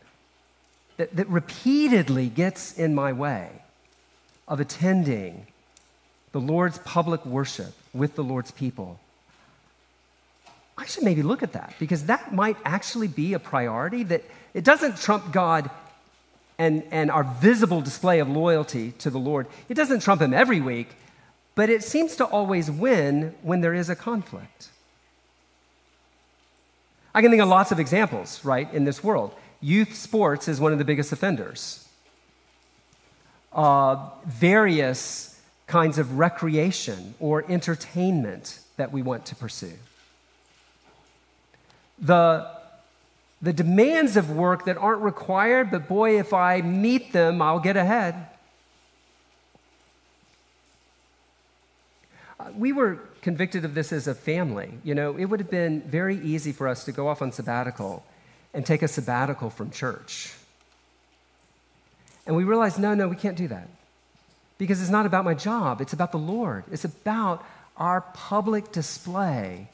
that, that repeatedly gets in my way of attending the Lord's public worship with the Lord's people. I should maybe look at that because that might actually be a priority that it doesn't trump God and, and our visible display of loyalty to the Lord. It doesn't trump Him every week, but it seems to always win when there is a conflict. I can think of lots of examples, right, in this world. Youth sports is one of the biggest offenders. Uh, various kinds of recreation or entertainment that we want to pursue. The, the demands of work that aren't required, but boy, if I meet them, I'll get ahead. Uh, we were convicted of this as a family. You know, it would have been very easy for us to go off on sabbatical and take a sabbatical from church. And we realized, no, no, we can't do that. Because it's not about my job, it's about the Lord. It's about our public display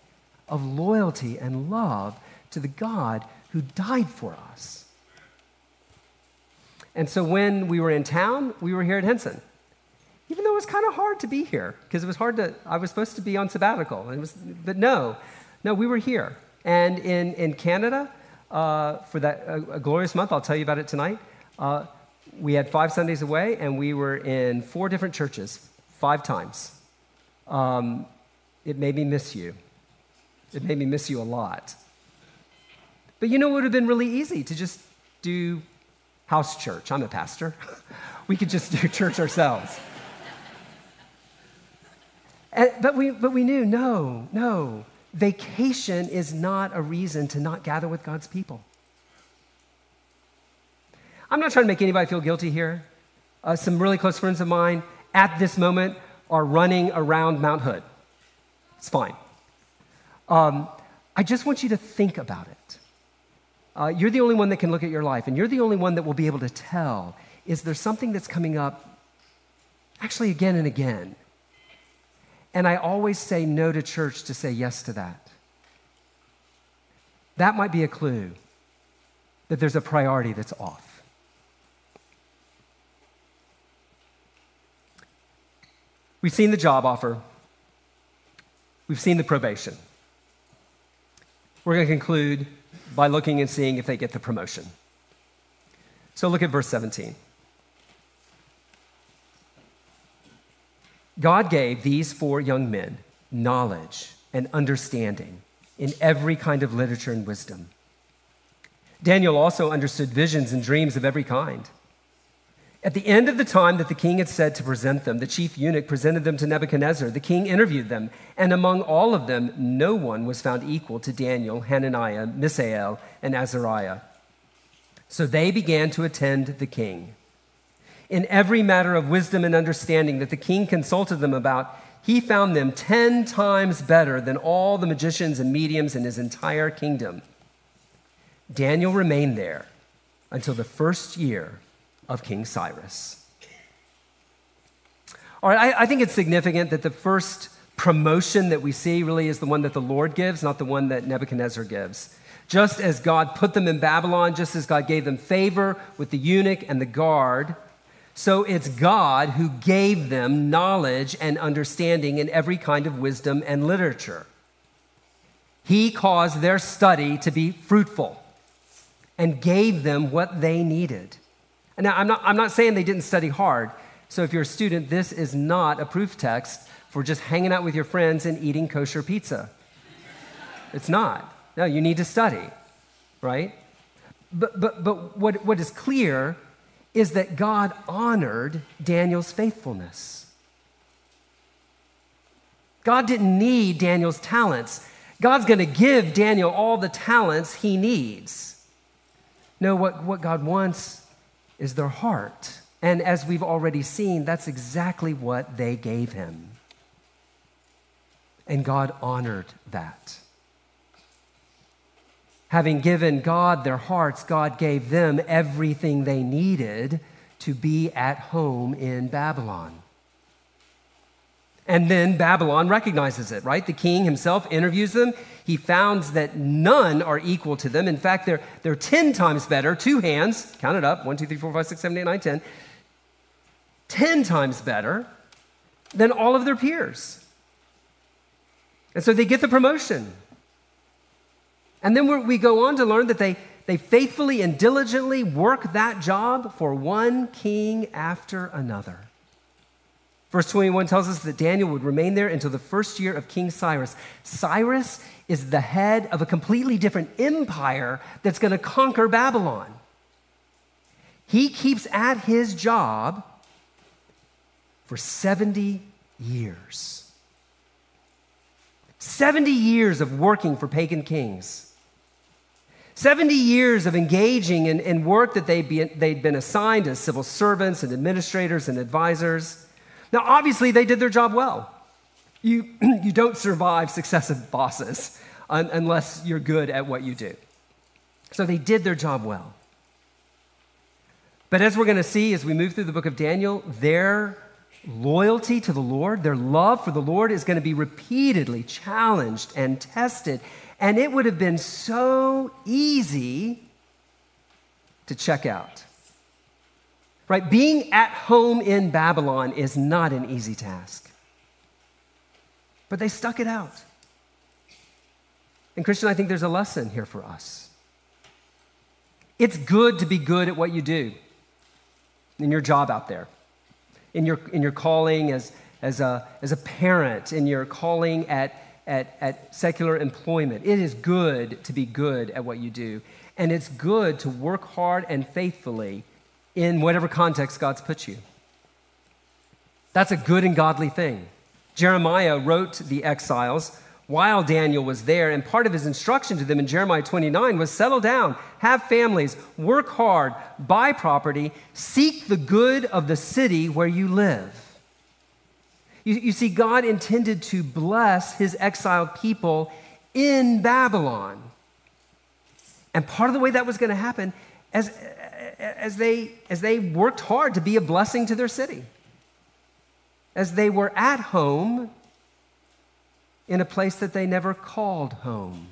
of loyalty and love to the God who died for us. And so when we were in town, we were here at Hinson. Even though it was kind of hard to be here, because it was hard to, I was supposed to be on sabbatical. It was, but no, no, we were here. And in, in Canada, uh, for that a, a, glorious month, I'll tell you about it tonight. Uh, we had five Sundays away, and we were in four different churches, five times. Um, it made me miss you. It made me miss you a lot. But you know, it would have been really easy to just do house church. I'm a pastor. we could just do church ourselves. And, but, we, but we knew no, no, vacation is not a reason to not gather with God's people. I'm not trying to make anybody feel guilty here. Uh, some really close friends of mine at this moment are running around Mount Hood. It's fine. Um, I just want you to think about it. Uh, you're the only one that can look at your life, and you're the only one that will be able to tell is there something that's coming up actually again and again? And I always say no to church to say yes to that. That might be a clue that there's a priority that's off. We've seen the job offer, we've seen the probation. We're going to conclude by looking and seeing if they get the promotion. So look at verse 17. God gave these four young men knowledge and understanding in every kind of literature and wisdom. Daniel also understood visions and dreams of every kind. At the end of the time that the king had said to present them, the chief eunuch presented them to Nebuchadnezzar. The king interviewed them, and among all of them, no one was found equal to Daniel, Hananiah, Mishael, and Azariah. So they began to attend the king. In every matter of wisdom and understanding that the king consulted them about, he found them ten times better than all the magicians and mediums in his entire kingdom. Daniel remained there until the first year of King Cyrus. All right, I, I think it's significant that the first promotion that we see really is the one that the Lord gives, not the one that Nebuchadnezzar gives. Just as God put them in Babylon, just as God gave them favor with the eunuch and the guard, so it's God who gave them knowledge and understanding in every kind of wisdom and literature. He caused their study to be fruitful and gave them what they needed. And now, I'm not, I'm not saying they didn't study hard. So if you're a student, this is not a proof text for just hanging out with your friends and eating kosher pizza. It's not. No, you need to study, right? But, but, but what, what is clear is that God honored Daniel's faithfulness. God didn't need Daniel's talents. God's going to give Daniel all the talents he needs. No, what, what God wants is their heart. And as we've already seen, that's exactly what they gave him. And God honored that. Having given God their hearts, God gave them everything they needed to be at home in Babylon. And then Babylon recognizes it, right? The king himself interviews them. He finds that none are equal to them. In fact, they're, they're 10 times better, two hands, count it up 1, 2, 3, 4, 5, 6, 7, 8, 9, 10. 10 times better than all of their peers. And so they get the promotion. And then we go on to learn that they, they faithfully and diligently work that job for one king after another. Verse 21 tells us that Daniel would remain there until the first year of King Cyrus. Cyrus is the head of a completely different empire that's going to conquer Babylon. He keeps at his job for 70 years. 70 years of working for pagan kings. 70 years of engaging in, in work that they'd, be, they'd been assigned as civil servants and administrators and advisors. Now, obviously, they did their job well. You, you don't survive successive bosses un, unless you're good at what you do. So they did their job well. But as we're going to see as we move through the book of Daniel, their loyalty to the Lord, their love for the Lord is going to be repeatedly challenged and tested. And it would have been so easy to check out. Right? Being at home in Babylon is not an easy task. But they stuck it out. And Christian, I think there's a lesson here for us. It's good to be good at what you do in your job out there, in your, in your calling as, as, a, as a parent, in your calling at, at, at secular employment. It is good to be good at what you do. And it's good to work hard and faithfully in whatever context God's put you. That's a good and godly thing. Jeremiah wrote the exiles while Daniel was there, and part of his instruction to them in Jeremiah 29 was settle down, have families, work hard, buy property, seek the good of the city where you live. You, you see, God intended to bless his exiled people in Babylon. And part of the way that was going to happen, as, as they, as they worked hard to be a blessing to their city, as they were at home in a place that they never called home.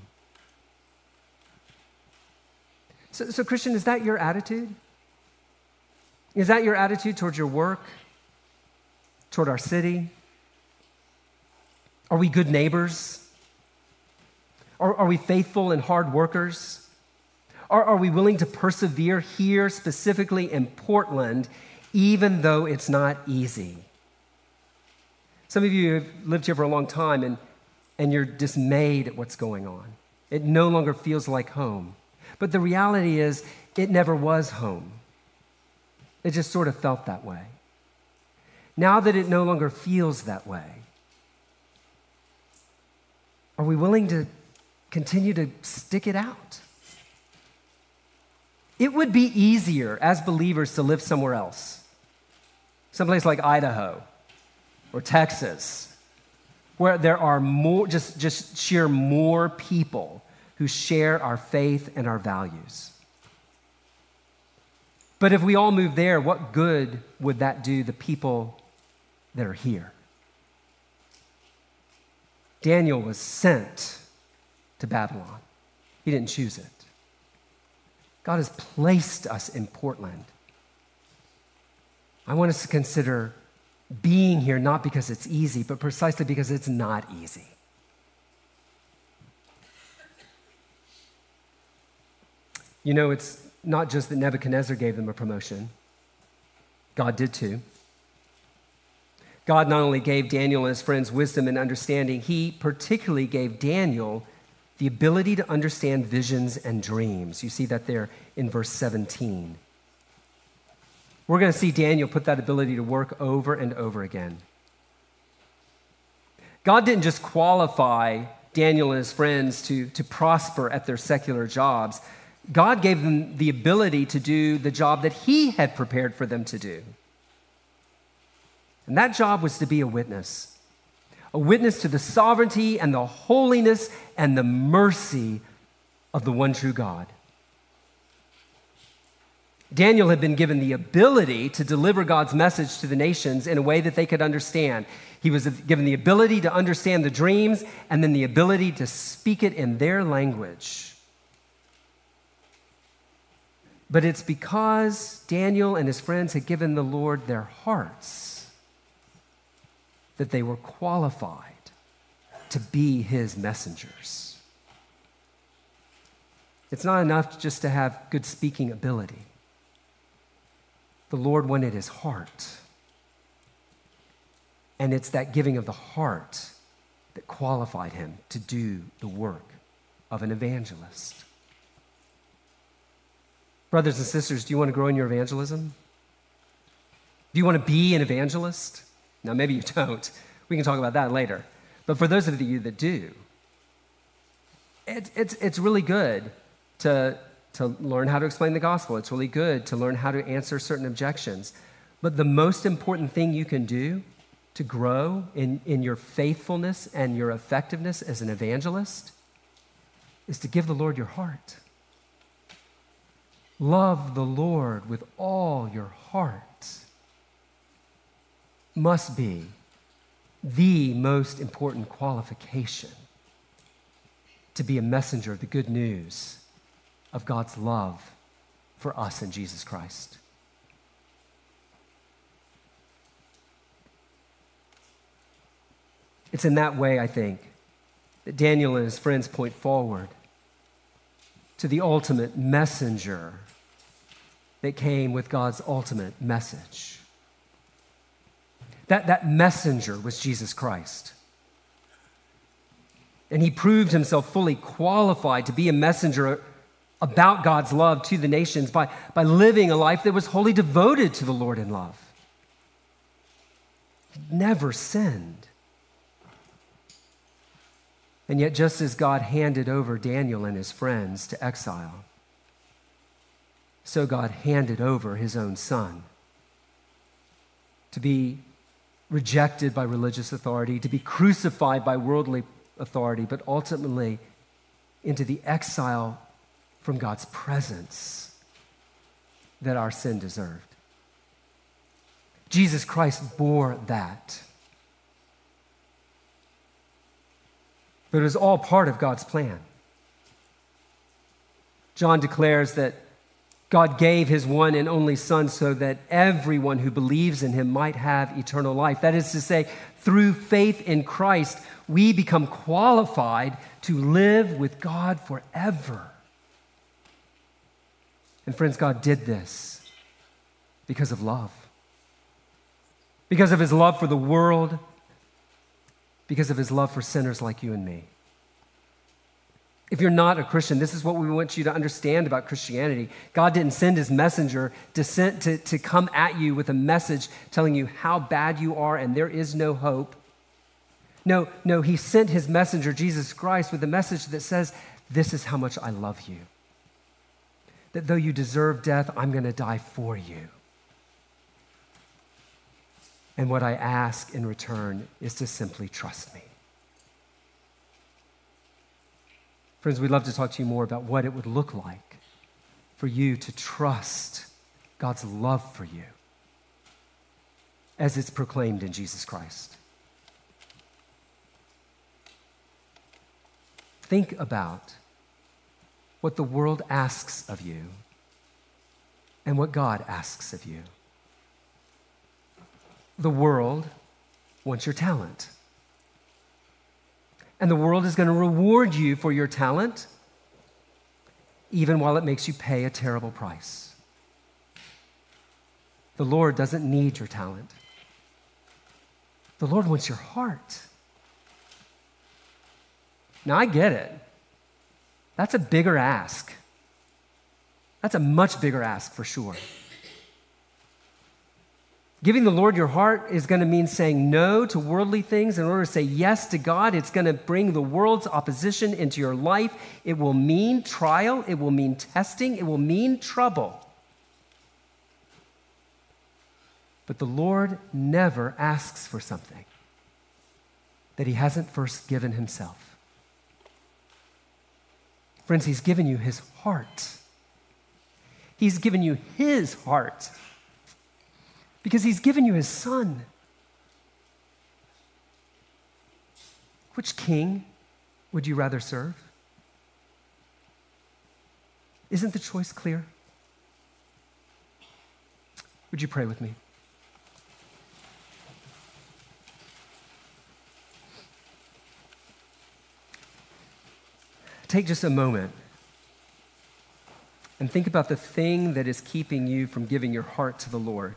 So, so, Christian, is that your attitude? Is that your attitude towards your work, toward our city? Are we good neighbors? Are, are we faithful and hard workers? Are, are we willing to persevere here, specifically in Portland, even though it's not easy? Some of you have lived here for a long time and, and you're dismayed at what's going on. It no longer feels like home. But the reality is, it never was home. It just sort of felt that way. Now that it no longer feels that way, are we willing to continue to stick it out? It would be easier as believers to live somewhere else, someplace like Idaho or Texas, where there are more, just, just sheer more people who share our faith and our values. But if we all move there, what good would that do the people that are here? Daniel was sent to Babylon. He didn't choose it. God has placed us in Portland. I want us to consider being here not because it's easy, but precisely because it's not easy. You know, it's not just that Nebuchadnezzar gave them a promotion, God did too. God not only gave Daniel and his friends wisdom and understanding, he particularly gave Daniel the ability to understand visions and dreams. You see that there in verse 17. We're going to see Daniel put that ability to work over and over again. God didn't just qualify Daniel and his friends to, to prosper at their secular jobs. God gave them the ability to do the job that He had prepared for them to do. And that job was to be a witness a witness to the sovereignty and the holiness and the mercy of the one true God. Daniel had been given the ability to deliver God's message to the nations in a way that they could understand. He was given the ability to understand the dreams and then the ability to speak it in their language. But it's because Daniel and his friends had given the Lord their hearts that they were qualified to be his messengers. It's not enough just to have good speaking ability. The Lord wanted his heart. And it's that giving of the heart that qualified him to do the work of an evangelist. Brothers and sisters, do you want to grow in your evangelism? Do you want to be an evangelist? Now, maybe you don't. We can talk about that later. But for those of you that do, it, it's, it's really good to, to learn how to explain the gospel. It's really good to learn how to answer certain objections. But the most important thing you can do to grow in, in your faithfulness and your effectiveness as an evangelist is to give the Lord your heart. Love the Lord with all your heart must be the most important qualification to be a messenger of the good news of God's love for us in Jesus Christ. It's in that way, I think, that Daniel and his friends point forward to the ultimate messenger that came with God's ultimate message. That, that messenger was Jesus Christ. And he proved himself fully qualified to be a messenger about God's love to the nations by, by living a life that was wholly devoted to the Lord in love. He never sinned. And yet, just as God handed over Daniel and his friends to exile, so God handed over his own son to be rejected by religious authority, to be crucified by worldly authority, but ultimately into the exile from God's presence that our sin deserved. Jesus Christ bore that. But it was all part of God's plan. John declares that God gave his one and only Son so that everyone who believes in him might have eternal life. That is to say, through faith in Christ, we become qualified to live with God forever. And friends, God did this because of love, because of his love for the world, because of his love for sinners like you and me. If you're not a Christian, this is what we want you to understand about Christianity. God didn't send his messenger to, send, to, to come at you with a message telling you how bad you are and there is no hope. No, no, he sent his messenger, Jesus Christ, with a message that says, This is how much I love you. That though you deserve death, I'm going to die for you. And what I ask in return is to simply trust me. Friends, we'd love to talk to you more about what it would look like for you to trust God's love for you as it's proclaimed in Jesus Christ. Think about what the world asks of you and what God asks of you. The world wants your talent. And the world is going to reward you for your talent, even while it makes you pay a terrible price. The Lord doesn't need your talent, the Lord wants your heart. Now, I get it. That's a bigger ask. That's a much bigger ask for sure. Giving the Lord your heart is going to mean saying no to worldly things in order to say yes to God. It's going to bring the world's opposition into your life. It will mean trial, it will mean testing, it will mean trouble. But the Lord never asks for something that He hasn't first given Himself. Friends, He's given you His heart. He's given you His heart because He's given you His Son. Which king would you rather serve? Isn't the choice clear? Would you pray with me? Take just a moment and think about the thing that is keeping you from giving your heart to the Lord.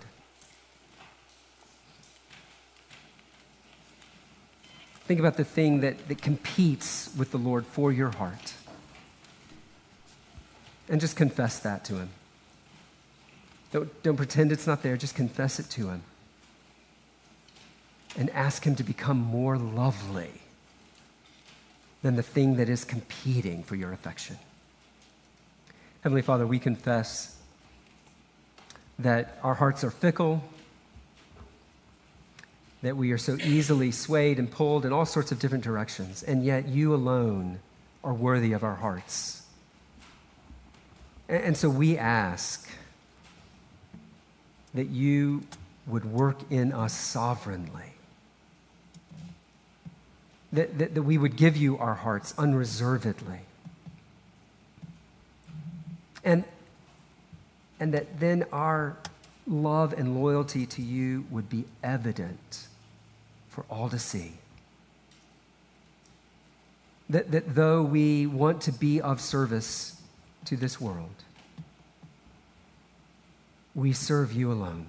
Think about the thing that, that competes with the Lord for your heart. And just confess that to Him. Don't, don't pretend it's not there, just confess it to Him. And ask Him to become more lovely than the thing that is competing for your affection. Heavenly Father, we confess that our hearts are fickle, that we are so easily swayed and pulled in all sorts of different directions, and yet you alone are worthy of our hearts. And so we ask that you would work in us sovereignly, that, that, that we would give you our hearts unreservedly and, and that then our love and loyalty to you would be evident for all to see. That, that though we want to be of service to this world, we serve you alone,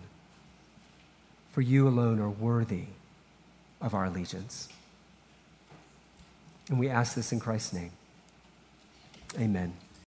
for you alone are worthy of our allegiance. And we ask this in Christ's name. Amen.